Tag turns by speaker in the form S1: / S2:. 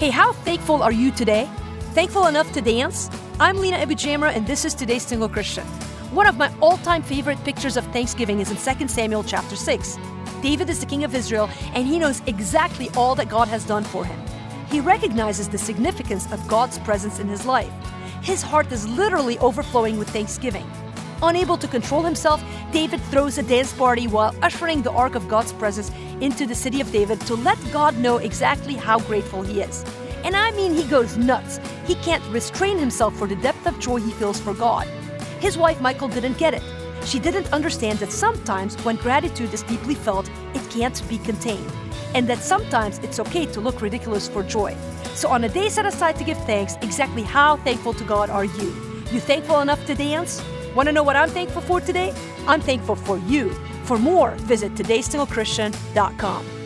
S1: Hey, how thankful are you today? Thankful enough to dance? I'm Lina AbuJamra, and this is today's Single Christian. One of my all-time favorite pictures of Thanksgiving is in 2 Samuel chapter 6. David is the king of Israel, and he knows exactly all that God has done for him. He recognizes the significance of God's presence in his life. His heart is literally overflowing with thanksgiving. Unable to control himself, David throws a dance party while ushering the Ark of God's presence into the city of David to let God know exactly how grateful he is. And I mean, he goes nuts. He can't restrain himself for the depth of joy he feels for God. His wife, Michal, didn't get it. She didn't understand that sometimes when gratitude is deeply felt, it can't be contained. And that sometimes it's okay to look ridiculous for joy. So, on a day set aside to give thanks, exactly how thankful to God are you? You thankful enough to dance? Want to know what I'm thankful for today? I'm thankful for you. For more, visit todaysinglechristian.com.